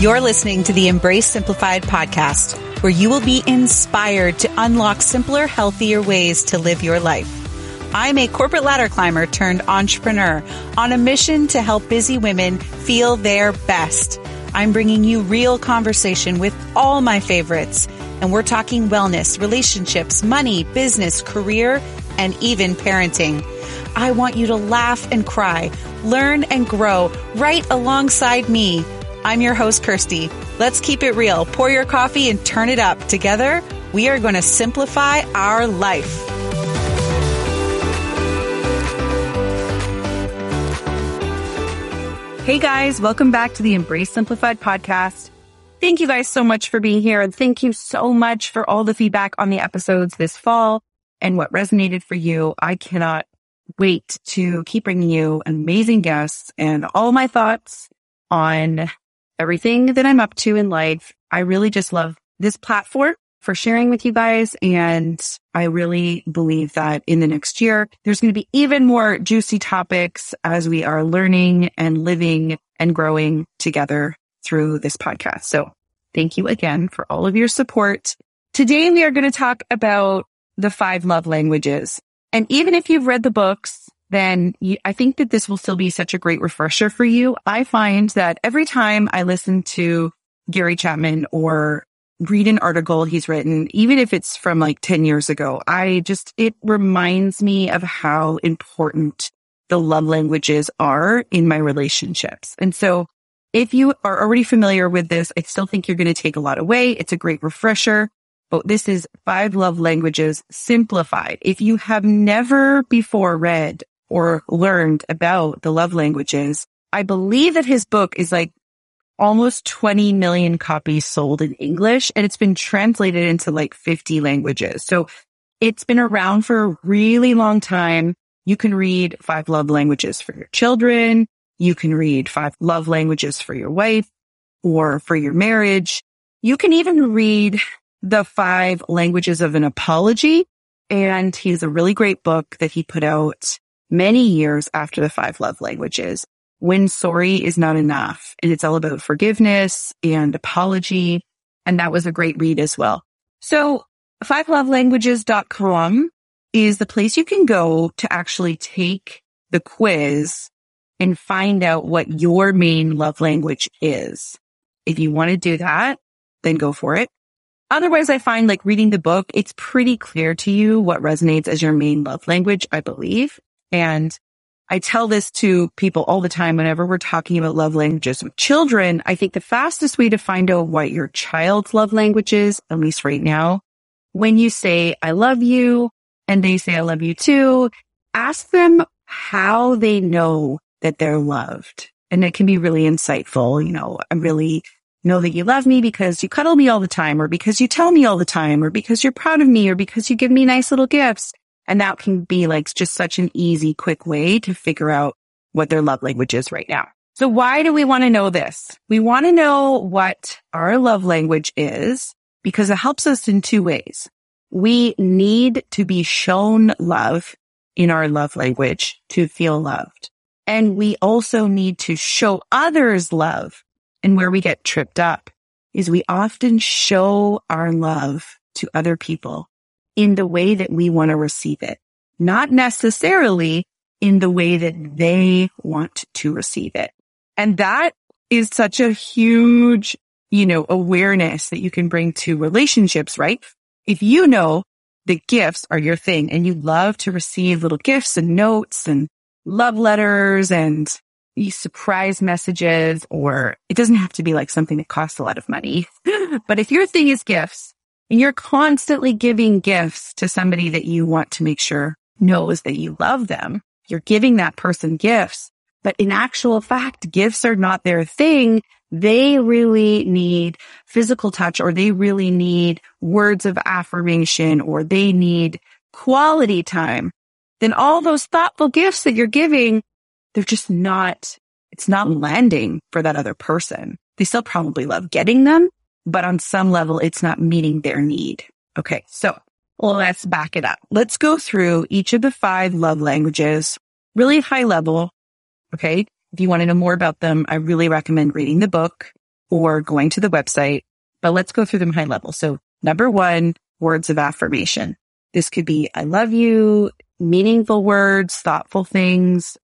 You're listening to the Embrace Simplified podcast, where you will be inspired to unlock simpler, healthier ways to live your life. I'm a corporate ladder climber turned entrepreneur on a mission to help busy women feel their best. I'm bringing you real conversation with all my favorites, and we're talking wellness, relationships, money, business, career, and even parenting. I want you to laugh and cry, learn and grow right alongside me. I'm your host, Kirsty. Let's keep it real. Pour your coffee and turn it up. Together, we are going to simplify our life. Hey guys, welcome back to the Embrace Simplified podcast. Thank you guys so much for being here and thank you so much for all the feedback on the episodes this fall and what resonated for you. I cannot wait to keep bringing you amazing guests and all my thoughts on everything that I'm up to in life. I really just love this platform for sharing with you guys. And I really believe that in the next year, there's going to be even more juicy topics as we are learning and living and growing together through this podcast. So thank you again for all of your support. Today we are going to talk about the five love languages. And even if you've read the books, then you, I think that this will still be such a great refresher for you. I find that every time I listen to Gary Chapman or read an article he's written, even if it's from like 10 years ago, I just, it reminds me of how important the love languages are in my relationships. And so if you are already familiar with this, I still think you're going to take a lot away. It's a great refresher. But this is five love languages simplified. If you have never before read or learned about the love languages. I believe that his book is like almost 20 million copies sold in English and it's been translated into like 50 languages. So it's been around for a really long time. You can read five love languages for your children. You can read five love languages for your wife or for your marriage. You can even read the five languages of an apology. And he's a really great book that he put out many years after the five love languages when sorry is not enough. And it's all about forgiveness and apology. And that was a great read as well. So fivelovelanguages.com is the place you can go to actually take the quiz and find out what your main love language is. If you want to do that, then go for it. Otherwise, I find like reading the book, it's pretty clear to you what resonates as your main love language, I believe. And I tell this to people all the time whenever we're talking about love languages with children. I think the fastest way to find out what your child's love language is, at least right now, when you say, I love you and they say, I love you too, ask them how they know that they're loved. And it can be really insightful. You know, I really know that you love me because you cuddle me all the time or because you tell me all the time or because you're proud of me or because you give me nice little gifts. And that can be like just such an easy, quick way to figure out what their love language is right now. So why do we want to know this? We want to know what our love language is because it helps us in two ways. We need to be shown love in our love language to feel loved. And we also need to show others love. And where we get tripped up is we often show our love to other people in the way that we want to receive it, not necessarily in the way that they want to receive it. And that is such a huge, you know, awareness that you can bring to relationships, right? If you know that gifts are your thing and you love to receive little gifts and notes and love letters and these surprise messages, or it doesn't have to be like something that costs a lot of money. but if your thing is gifts and you're constantly giving gifts to somebody that you want to make sure knows that you love them. You're giving that person gifts, but in actual fact, gifts are not their thing. They really need physical touch or they really need words of affirmation or they need quality time. Then all those thoughtful gifts that you're giving, they're just not, it's not landing for that other person. They still probably love getting them, but on some level, it's not meeting their need. Okay. So let's back it up. Let's go through each of the five love languages really high level. Okay. If you want to know more about them, I really recommend reading the book. or going to the website, but let's go through them high level. So number one, words of affirmation. This could be, I love you, meaningful words, thoughtful things,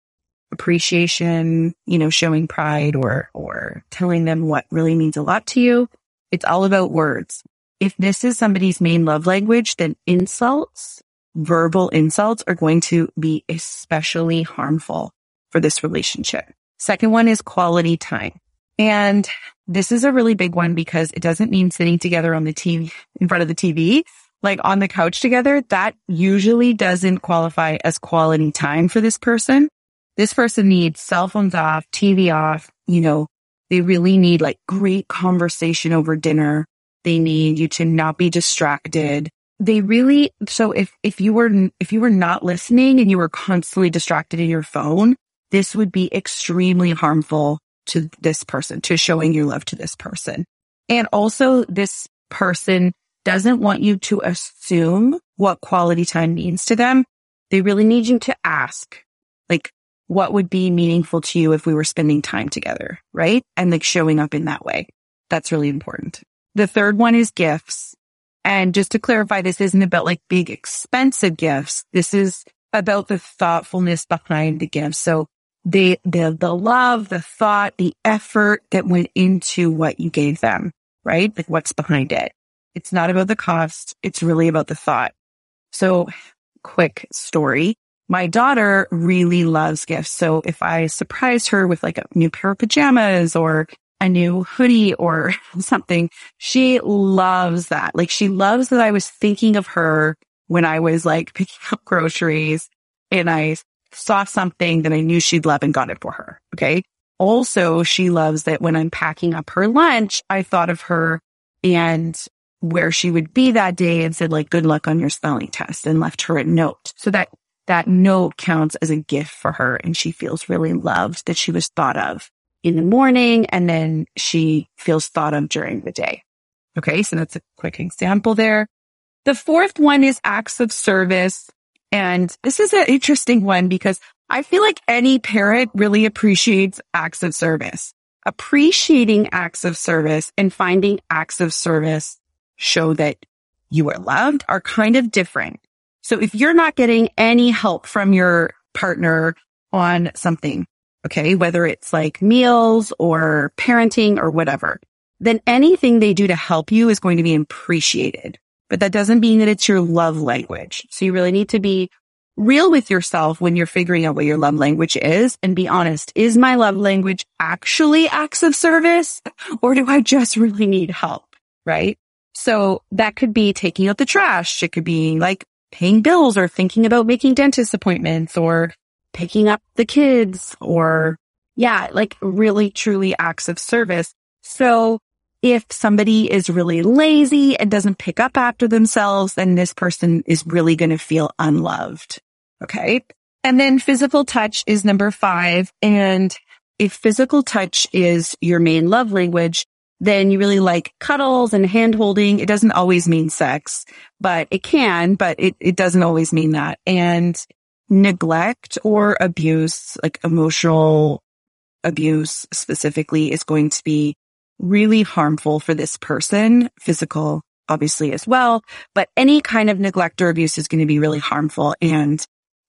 appreciation, you know, showing pride or, or telling them what really means a lot to you. It's all about words. If this is somebody's main love language, then insults, verbal insults are going to be especially harmful for this relationship. Second one is quality time. And this is a really big one because it doesn't mean sitting together on the TV in front of the TV, like on the couch together. That usually doesn't qualify as quality time for this person. This person needs cell phones off, TV off. You know, they really need like great conversation over dinner. They need you to not be distracted. They really, so if, if you were, if you were not listening and you were constantly distracted in your phone, this would be extremely harmful to this person, to showing your love to this person. And also this person doesn't want you to assume what quality time means to them. They really need you to ask, like, what would be meaningful to you if we were spending time together, right? And like showing up in that way. That's really important. The third one is gifts. And just to clarify, this isn't about like big expensive gifts. This is about the thoughtfulness behind the gifts. So the, the, the love, the thought, the effort that went into what you gave them, right? Like what's behind it. It's not about the cost. It's really about the thought. So quick story. My daughter really loves gifts. So if I surprise her with like a new pair of pajamas or a new hoodie or something, she loves that. Like she loves that I was thinking of her when I was like picking up groceries and I saw something that I knew she'd love and got it for her. Okay. Also, she loves that when I'm packing up her lunch, I thought of her and where she would be that day and said like, good luck on your spelling test and left her a note. So that that note counts as a gift for her and she feels really loved that she was thought of in the morning and then she feels thought of during the day. Okay. So that's a quick example there. The fourth one is acts of service. And this is an interesting one because I feel like any parent really appreciates acts of service. Appreciating acts of service and finding acts of service show that you are loved are kind of different. So if you're not getting any help from your partner on something, okay, whether it's like meals or parenting or whatever, then anything they do to help you is going to be appreciated but that doesn't mean that it's your love language. So you really need to be real with yourself when you're figuring out what your love language is and be honest. Is my love language actually acts of service or do I just really need help? Right. So that could be taking out the trash. It could be like paying bills or thinking about making dentist appointments or picking up the kids or yeah, like really truly acts of service. So if somebody is really lazy and doesn't pick up after themselves, then this person is really going to feel unloved. Okay. And then physical touch is number five. And if physical touch is your main love language, then you really like cuddles and hand holding. It doesn't always mean sex, but it can, but it, it doesn't always mean that. And neglect or abuse, like emotional abuse specifically is going to be really harmful for this person, physical obviously as well, but any kind of neglect or abuse is going to be really harmful. And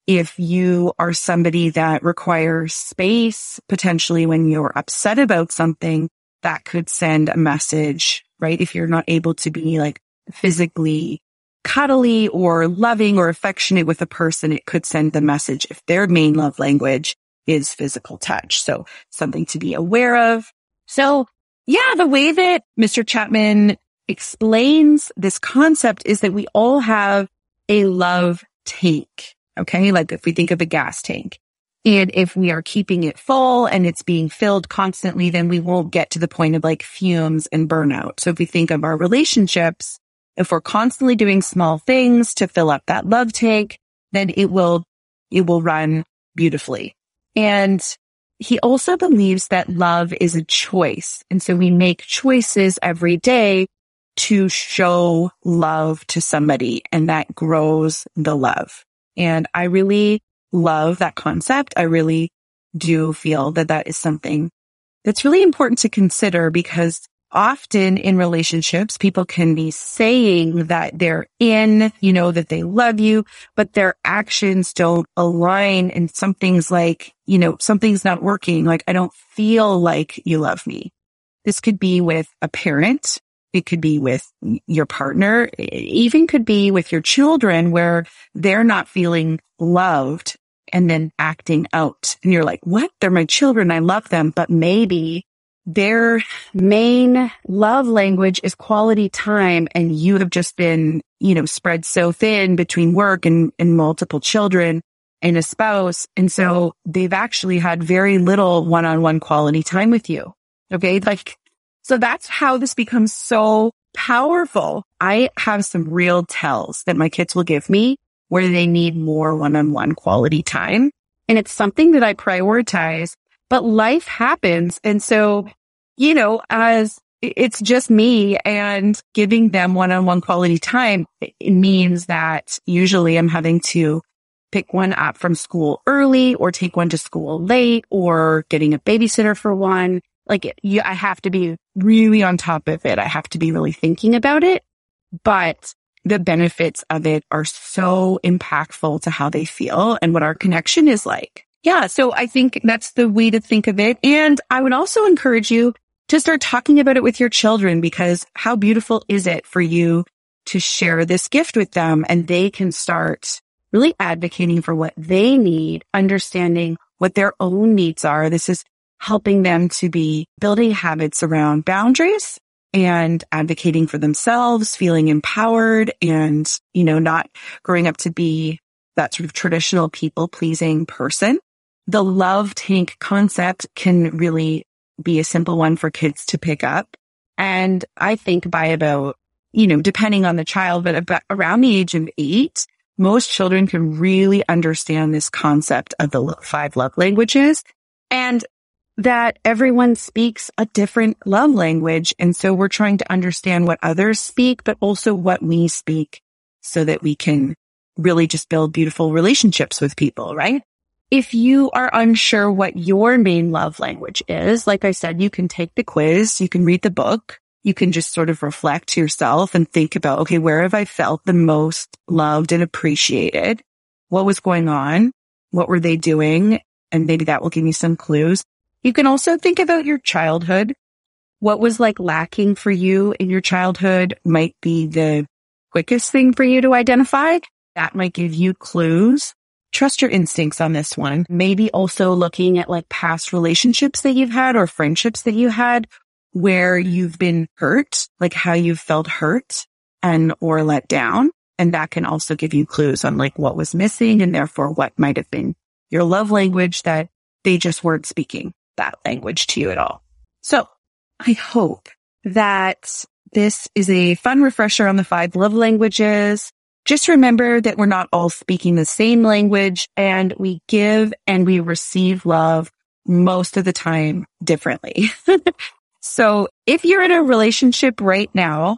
if you are somebody that requires space, potentially when you're upset about something, that could send a message, right? If you're not able to be like physically cuddly or loving or affectionate with a person, it could send the message if their main love language is physical touch. So something to be aware of. So yeah, the way that Mr. Chapman explains this concept is that we all have a love tank. Okay. Like if we think of a gas tank and if we are keeping it full and it's being filled constantly, then we won't get to the point of like fumes and burnout. So if we think of our relationships, if we're constantly doing small things to fill up that love tank, then it will, it will run beautifully. And he also believes that love is a choice. And so we make choices every day to show love to somebody and that grows the love. And I really love that concept. I really do feel that that is something that's really important to consider because often in relationships, people can be saying that they're in, you know, that they love you, but their actions don't align. And something's like, you know, something's not working. Like, I don't feel like you love me. This could be with a parent. It could be with your partner. It even could be with your children where they're not feeling loved and then acting out. And you're like, what? They're my children. I love them, but maybe their main love language is quality time and you have just been, you know, spread so thin between work and, and multiple children and a spouse. And so they've actually had very little one-on-one quality time with you. Okay. Like, so that's how this becomes so powerful. I have some real tells that my kids will give me where they need more one-on-one quality time. And it's something that I prioritize, but life happens. And so you know, as it's just me and giving them one-on-one quality time, it means that usually I'm having to pick one up from school early or take one to school late or getting a babysitter for one. Like you, I have to be really on top of it. I have to be really thinking about it, but the benefits of it are so impactful to how they feel and what our connection is like. Yeah. So I think that's the way to think of it. And I would also encourage you to start talking about it with your children because how beautiful is it for you to share this gift with them and they can start really advocating for what they need, understanding what their own needs are. This is helping them to be building habits around boundaries and advocating for themselves, feeling empowered and, you know, not growing up to be that sort of traditional people pleasing person. The love tank concept can really be a simple one for kids to pick up. And I think by about, you know, depending on the child, but about around the age of eight, most children can really understand this concept of the five love languages and that everyone speaks a different love language. And so we're trying to understand what others speak, but also what we speak so that we can really just build beautiful relationships with people, right? If you are unsure what your main love language is, like I said, you can take the quiz, you can read the book, you can just sort of reflect to yourself and think about, okay, where have I felt the most loved and appreciated? What was going on? What were they doing? And maybe that will give you some clues. You can also think about your childhood. What was like lacking for you in your childhood might be the quickest thing for you to identify. That might give you clues trust your instincts on this one. Maybe also looking at like past relationships that you've had or friendships that you had where you've been hurt, like how you've felt hurt and or let down. And that can also give you clues on like what was missing and therefore what might have been your love language that they just weren't speaking that language to you at all. So I hope that this is a fun refresher on the five love languages. Just remember that we're not all speaking the same language and we give and we receive love most of the time differently. so if you're in a relationship right now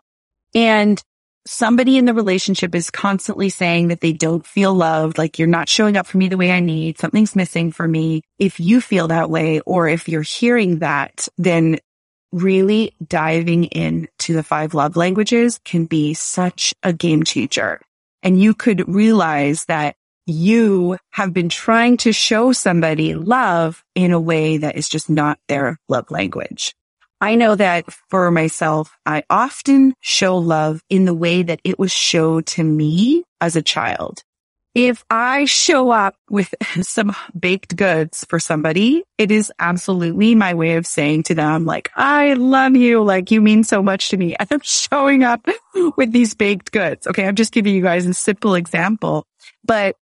and somebody in the relationship is constantly saying that they don't feel loved, like you're not showing up for me the way I need, something's missing for me. If you feel that way, or if you're hearing that, then really diving into the five love languages can be such a game changer and you could realize that you have been trying to show somebody love in a way that is just not their love language. I know that for myself, I often show love in the way that it was showed to me as a child if I show up with some baked goods for somebody, it is absolutely my way of saying to them, like, I love you. Like you mean so much to me. And I'm showing up with these baked goods. Okay. I'm just giving you guys a simple example, but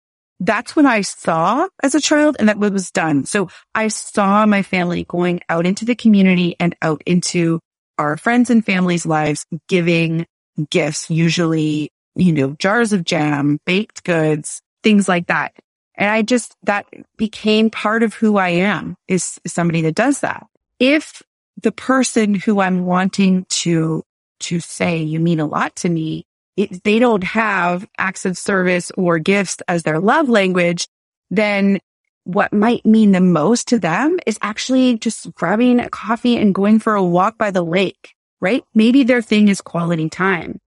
that's what I saw as a child and that was done. So I saw my family going out into the community and out into our friends and families' lives, giving gifts, usually you know, jars of jam, baked goods, things like that. And I just, that became part of who I am is somebody that does that. If the person who I'm wanting to, to say you mean a lot to me, it, they don't have acts of service or gifts as their love language, then what might mean the most to them is actually just grabbing a coffee and going for a walk by the lake, right? Maybe their thing is quality time.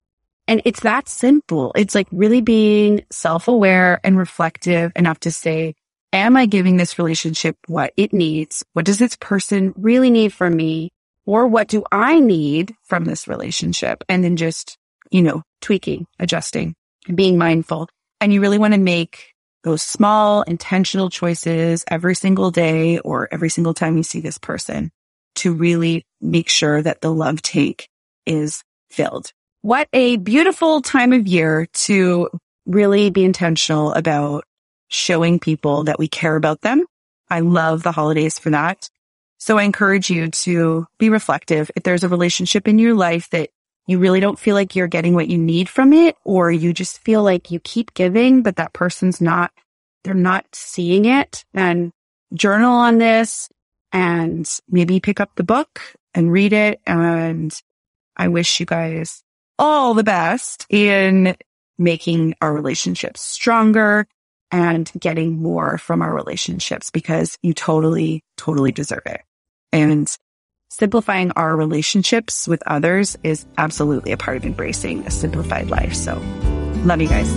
And it's that simple. It's like really being self-aware and reflective enough to say, am I giving this relationship what it needs? What does this person really need from me? Or what do I need from this relationship? And then just, you know, tweaking, adjusting, being mindful. And you really want to make those small intentional choices every single day or every single time you see this person to really make sure that the love tank is filled. What a beautiful time of year to really be intentional about showing people that we care about them. I love the holidays for that. So I encourage you to be reflective. If there's a relationship in your life that you really don't feel like you're getting what you need from it, or you just feel like you keep giving, but that person's not, they're not seeing it, then journal on this and maybe pick up the book and read it. And I wish you guys all the best in making our relationships stronger and getting more from our relationships because you totally, totally deserve it. And simplifying our relationships with others is absolutely a part of embracing a simplified life. So love you guys.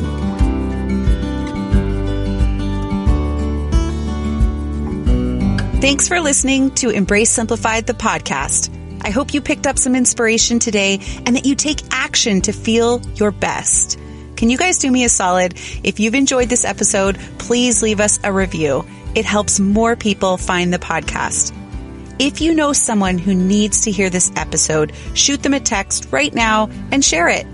Thanks for listening to Embrace Simplified, the podcast. I hope you picked up some inspiration today and that you take action to feel your best. Can you guys do me a solid? If you've enjoyed this episode, please leave us a review. It helps more people find the podcast. If you know someone who needs to hear this episode, shoot them a text right now and share it.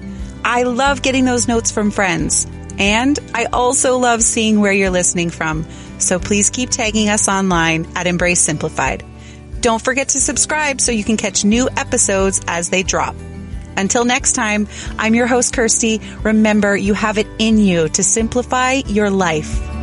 I love getting those notes from friends. And I also love seeing where you're listening from. So please keep tagging us online at Embrace Simplified. Don't forget to subscribe so you can catch new episodes as they drop. Until next time, I'm your host, Kirsty. Remember, you have it in you to simplify your life.